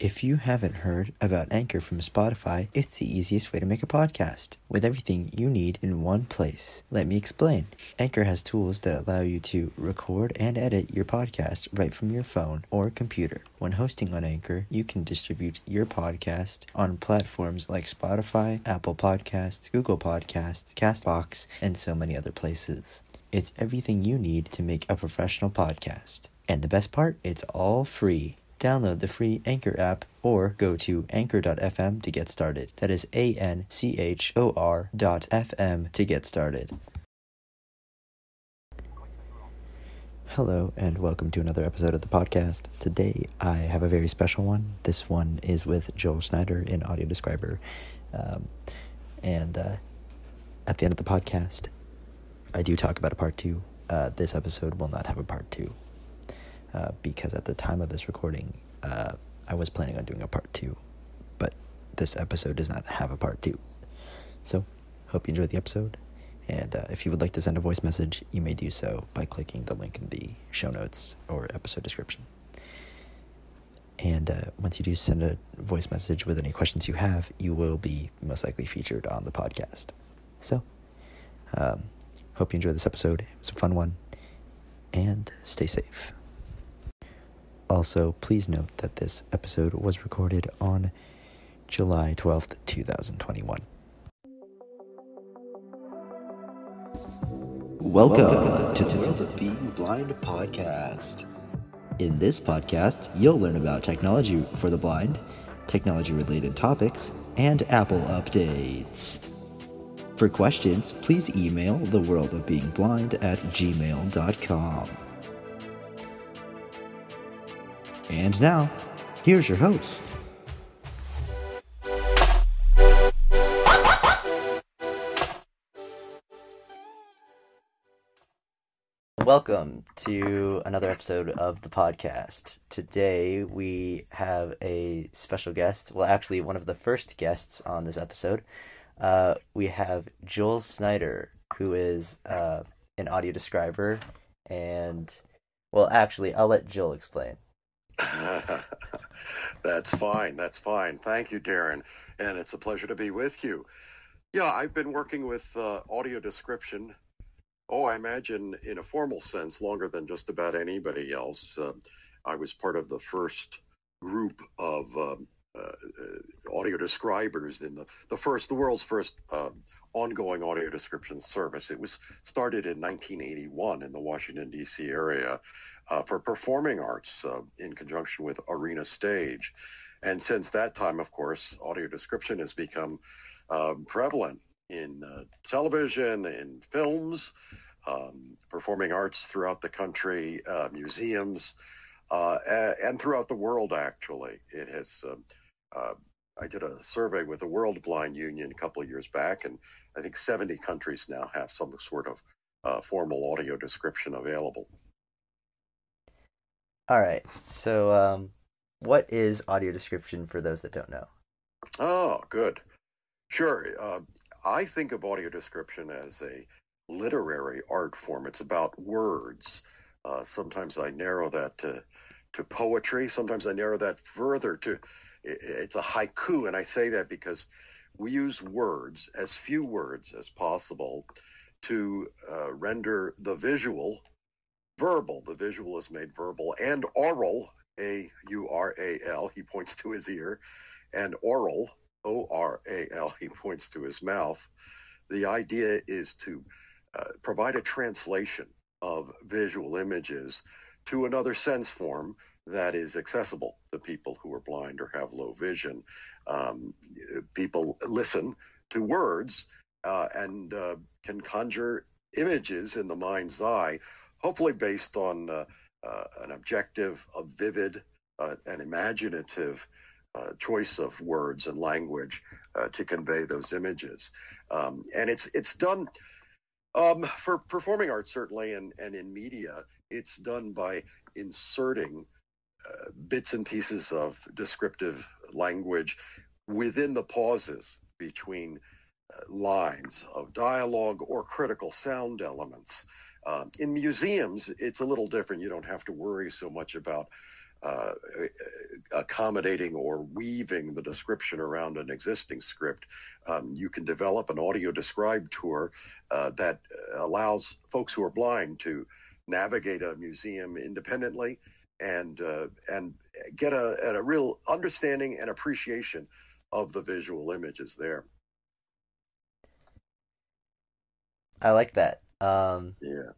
If you haven't heard about Anchor from Spotify, it's the easiest way to make a podcast with everything you need in one place. Let me explain. Anchor has tools that allow you to record and edit your podcast right from your phone or computer. When hosting on Anchor, you can distribute your podcast on platforms like Spotify, Apple Podcasts, Google Podcasts, Castbox, and so many other places. It's everything you need to make a professional podcast. And the best part, it's all free. Download the free Anchor app or go to anchor.fm to get started. That is A N C H O R dot FM to get started. Hello, and welcome to another episode of the podcast. Today I have a very special one. This one is with Joel Snyder in Audio Describer. Um, and uh, at the end of the podcast, I do talk about a part two. Uh, this episode will not have a part two uh, because at the time of this recording, uh, I was planning on doing a part two, but this episode does not have a part two. So, hope you enjoyed the episode. And uh, if you would like to send a voice message, you may do so by clicking the link in the show notes or episode description. And uh, once you do send a voice message with any questions you have, you will be most likely featured on the podcast. So, um, Hope you enjoyed this episode. It was a fun one. And stay safe. Also, please note that this episode was recorded on July 12th, 2021. Welcome, Welcome to the World of Being Blind podcast. In this podcast, you'll learn about technology for the blind, technology related topics, and Apple updates. For questions, please email the world of being blind at gmail.com. And now, here's your host. Welcome to another episode of the podcast. Today we have a special guest. Well, actually, one of the first guests on this episode uh, we have Joel Snyder, who is uh, an audio describer, and well, actually, I'll let Joel explain. that's fine. That's fine. Thank you, Darren, and it's a pleasure to be with you. Yeah, I've been working with uh, audio description. Oh, I imagine in a formal sense, longer than just about anybody else. Uh, I was part of the first group of um, uh, uh, audio describers in the, the first, the world's first uh, ongoing audio description service. It was started in 1981 in the Washington, D.C. area uh, for performing arts uh, in conjunction with Arena Stage. And since that time, of course, audio description has become um, prevalent in uh, television, in films, um, performing arts throughout the country, museums. Uh, and throughout the world, actually. It has uh, I did a survey with the World Blind Union a couple of years back, and I think 70 countries now have some sort of uh, formal audio description available. All right. So, um, what is audio description for those that don't know? Oh, good. Sure. Uh, I think of audio description as a literary art form. It's about words. Uh, sometimes I narrow that to, to poetry. Sometimes I narrow that further to it's a haiku, and I say that because we use words, as few words as possible, to uh, render the visual verbal. The visual is made verbal and oral, A U R A L. He points to his ear, and oral, O R A L. He points to his mouth. The idea is to uh, provide a translation of visual images to another sense form that is accessible to people who are blind or have low vision. Um, people listen to words uh, and uh, can conjure images in the mind's eye, hopefully based on uh, uh an objective, a vivid, uh, an imaginative choice of words and language to convey those images. Um, and it's it's done. Um, for performing arts, certainly, and, and in media, it's done by inserting uh, bits and pieces of descriptive language within the pauses between lines of dialogue or critical sound elements. Um, in museums, it's a little different. You don't have to worry so much about uh, accommodating or weaving the description around an existing script. Um, you can develop an audio described tour uh, that allows folks who are blind to navigate a museum independently and uh, and get a, a real understanding and appreciation of the visual images there. I like that. Um, yeah.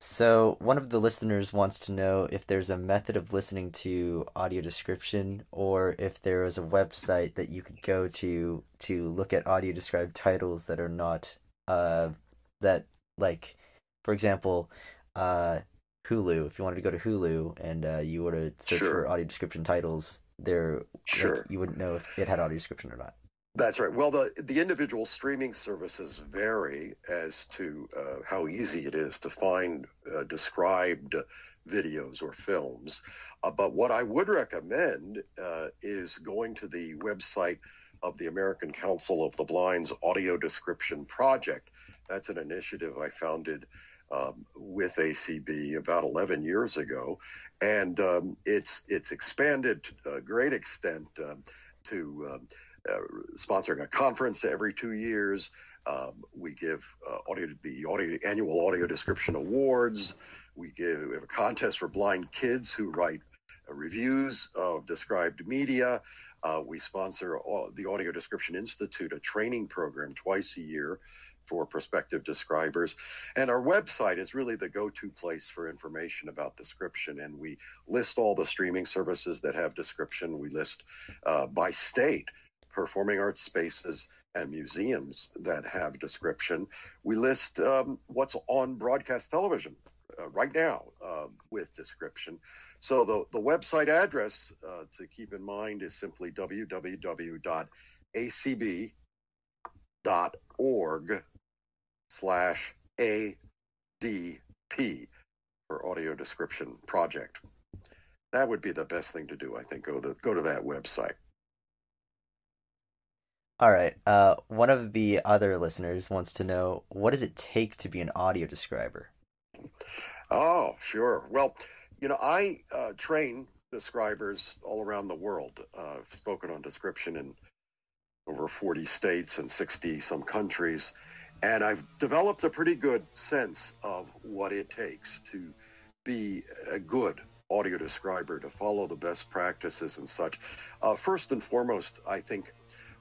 So, one of the listeners wants to know if there's a method of listening to audio description or if there is a website that you could go to to look at audio described titles that are not, uh, that, like, for example, uh, Hulu. If you wanted to go to Hulu and uh, you were to search sure. for audio description titles, there, sure. Like, you wouldn't know if it had audio description or not. That's right. Well, the the individual streaming services vary as to uh, how easy it is to find uh, described videos or films. Uh, but what I would recommend uh, is going to the website of the American Council of the Blind's Audio Description Project. That's an initiative I founded um, with ACB about 11 years ago, and um, it's it's expanded to a great extent um, to um, uh, sponsoring a conference every two years. Um, we give uh, audio the audio annual audio description awards. We give we have a contest for blind kids who write uh, reviews of described media. Uh, we sponsor the Audio Description Institute, a training program twice a year for prospective describers. And our website is really the go to place for information about description. And we list all the streaming services that have description. We list uh, by state performing arts spaces and museums that have description. We list um, what's on broadcast television uh, right now uh, with description. So the, the website address uh, to keep in mind is simply www.acb.org slash ADP for audio description project. That would be the best thing to do, I think. Go, the, go to that website. All right. Uh, one of the other listeners wants to know what does it take to be an audio describer? Oh, sure. Well, you know, I uh, train describers all around the world. Uh, I've spoken on description in over 40 states and 60 some countries. And I've developed a pretty good sense of what it takes to be a good audio describer, to follow the best practices and such. Uh, first and foremost, I think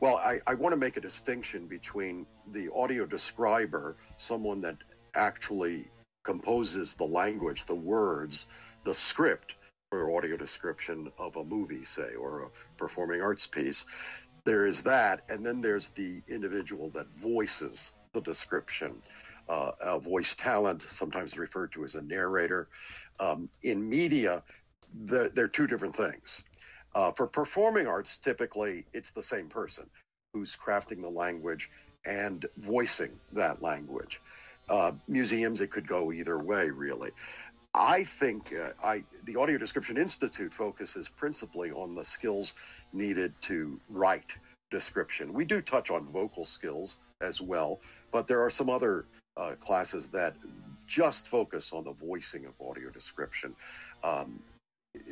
well, I, I want to make a distinction between the audio describer, someone that actually composes the language, the words, the script for audio description of a movie, say, or a performing arts piece. There is that, and then there's the individual that voices the description. Uh, a voice talent, sometimes referred to as a narrator. Um, in media, they're, they're two different things. Uh, for performing arts, typically it's the same person who's crafting the language and voicing that language. Uh, museums, it could go either way, really. I think uh, I, the Audio Description Institute focuses principally on the skills needed to write description. We do touch on vocal skills as well, but there are some other uh, classes that just focus on the voicing of audio description. Um,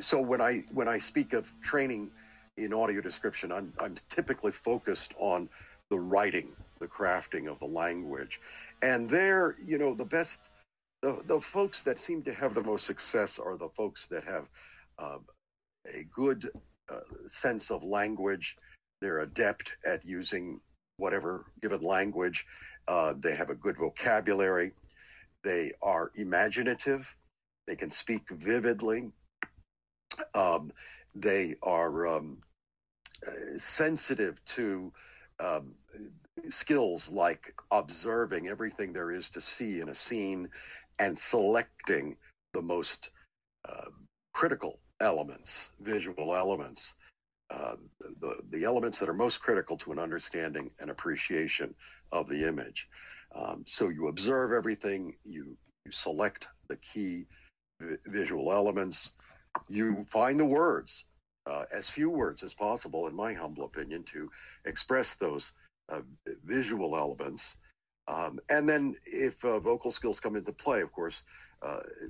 so when I when I speak of training in audio description, I'm I'm typically focused on the writing, the crafting of the language, and there, you know, the best, the the folks that seem to have the most success are the folks that have uh, a good uh, sense of language. They're adept at using whatever given language. Uh, they have a good vocabulary. They are imaginative. They can speak vividly. Um, they are um, sensitive to um, skills like observing everything there is to see in a scene and selecting the most uh, critical elements, visual elements, uh, the, the elements that are most critical to an understanding and appreciation of the image. Um, so you observe everything, you, you select the key vi- visual elements, you find the words, uh, as few words as possible, in my humble opinion, to express those uh, visual elements. Um, and then, if uh, vocal skills come into play, of course,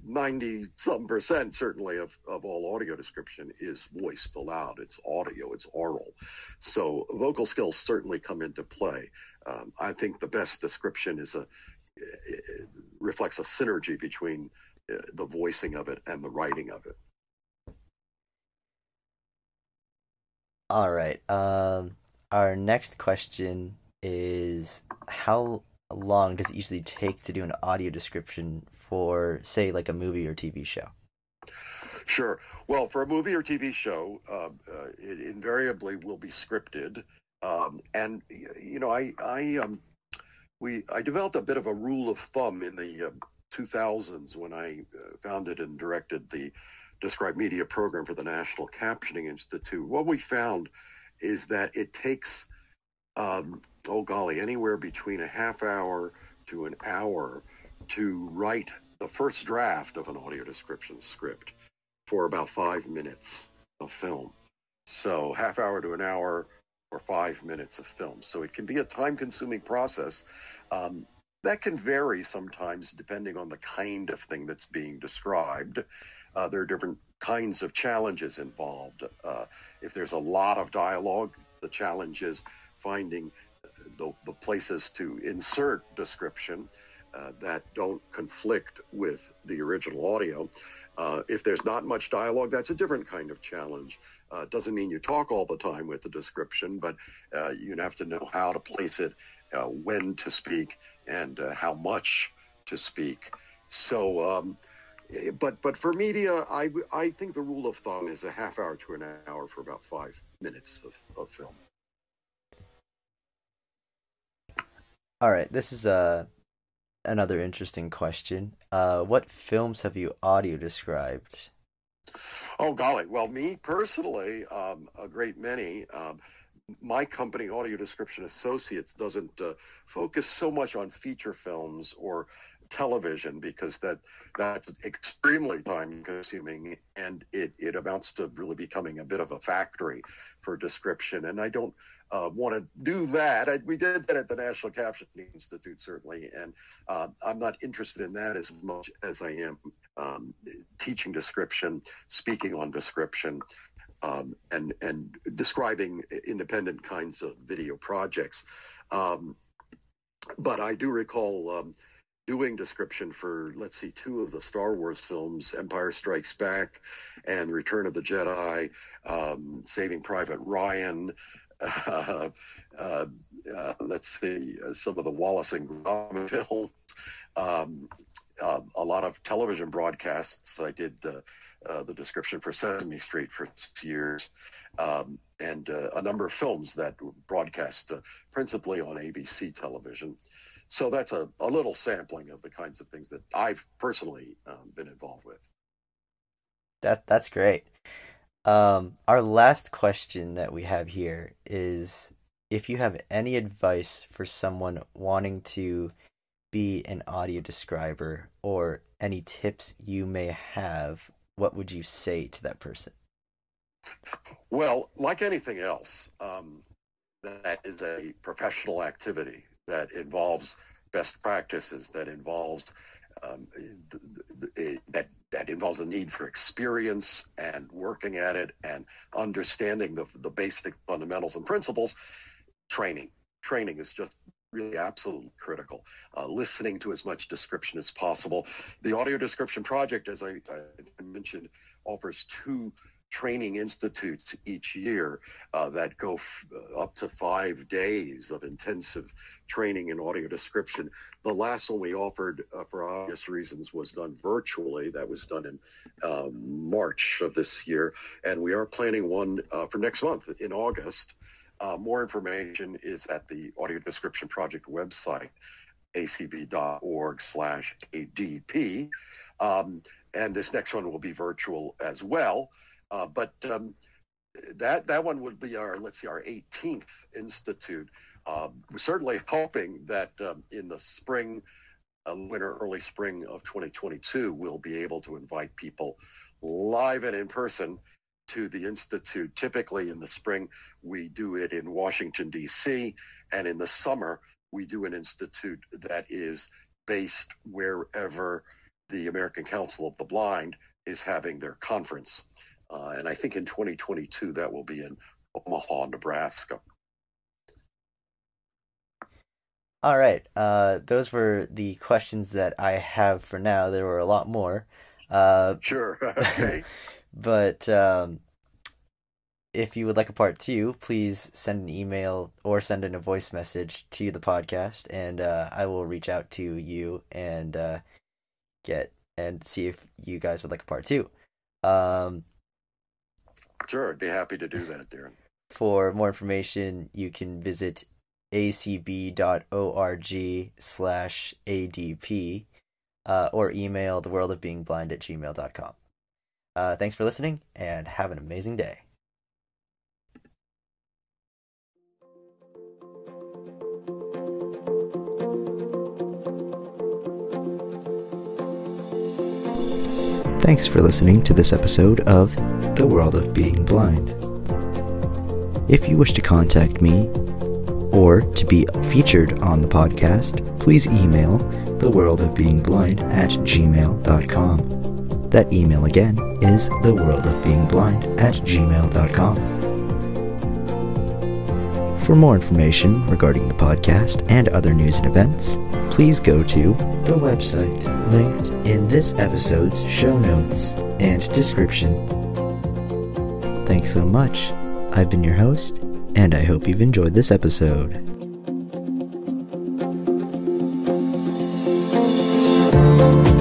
90 some percent certainly of, of all audio description is voiced aloud. It's audio it's oral. So vocal skills certainly come into play. Um, i think the best description is a reflects a synergy between uh, the voicing of it and the writing of it all right um, our next question is how long does it usually take to do an audio description for, say, like a movie or TV show? Sure. Well, for a movie or TV show, uh, uh, it invariably will be scripted, um, and you know, I, I, um, we, I developed a bit of a rule of thumb in the uh, 2000s when I uh, founded and directed the Described Media program for the National Captioning Institute. What we found is that it takes, um, oh golly, anywhere between a half hour to an hour to write the first draft of an audio description script for about five minutes of film. So, half hour to an hour or five minutes of film. So, it can be a time consuming process. Um, that can vary sometimes depending on the kind of thing that's being described. Uh, there are different kinds of challenges involved. Uh, if there's a lot of dialogue, the challenge is finding the, the places to insert description uh, that don't conflict with the original audio. Uh, if there's not much dialogue, that's a different kind of challenge. Uh, doesn't mean you talk all the time with the description, but uh, you have to know how to place it, uh, when to speak, and how much to speak. So, um, eh, but but for media, I I think the rule of thumb is a half hour to an hour for about five minutes of, of film. All right, this is a another interesting question. Uh, what films have you audio described? Oh golly, well, me personally, um, a great many. Um, my company, Audio Description Associates, doesn't uh, focus so much on feature films or television because that that's extremely time consuming and it, it amounts to really becoming a bit of a factory for description. And i don't uh, want to do that. I, we did that at the national captioning institute certainly. And uh, i'm not interested in that as much as i am um, teaching description speaking on description um, and and describing independent kinds of video projects. Um, but I do recall um, doing description for let's see two of the Star Wars films, Empire Strikes Back and Return of the Jedi, um, Saving Private Ryan. Uh, uh, uh, let's see uh, some of the Wallace and Gromit films. Um, uh, a lot of television broadcasts. I did uh, the description for Sesame Street for years, um, and a number of films that broadcast principally on ABC television. So that's a, a little sampling of the kinds of things that I've personally um, been involved with. That that's great. Um, our last question that we have here is if you have any advice for someone wanting to be an audio describer or any tips you may have, what would you say to that person? Well, like anything else, um, that is a professional activity that involves best practices, that involves um, that that involves a need for experience and working at it and understanding the the basic fundamentals and principles. Training, training is just really absolutely critical. Uh, listening to as much description as possible. The audio description project, as I, I mentioned, offers two training institutes each year uh, that go f- uh, up to five days of intensive training in audio description. The last one we offered, uh, for obvious reasons, was done virtually. That was done in um, March of this year. And we are planning one uh, for next month in August. Uh, more information is at the Audio Description Project website, acb.org slash ADP. Um, and this next one will be virtual as well. Uh, but um, that that one would be our let's see our 18th institute. Uh, we're certainly hoping that um, in the spring, uh, winter, early spring of 2022, we'll be able to invite people live and in person to the institute. Typically in the spring, we do it in Washington D.C., and in the summer we do an institute that is based wherever the American Council of the Blind is having their conference. Uh, and I think in 2022 that will be in Omaha, Nebraska. All right. Uh, those were the questions that I have for now. There were a lot more. Uh, sure. Okay. but um, if you would like a part two, please send an email or send in a voice message to the podcast, and uh, I will reach out to you and uh, get and see if you guys would like a part two. Um, sure, I'd be happy to do that, Darren. For more information, you can visit acb.org slash adp uh, or email theworldofbeingblind at gmail.com. Uh, thanks for listening and have an amazing day. Thanks for listening to this episode of The World of Being Blind. If you wish to contact me or to be featured on the podcast, please email theworldofbeingblind at gmail.com. That email again is theworldofbeingblind at gmail.com. For more information regarding the podcast and other news and events, please go to the website linked in this episode's show notes and description. Thanks so much. I've been your host, and I hope you've enjoyed this episode. thank you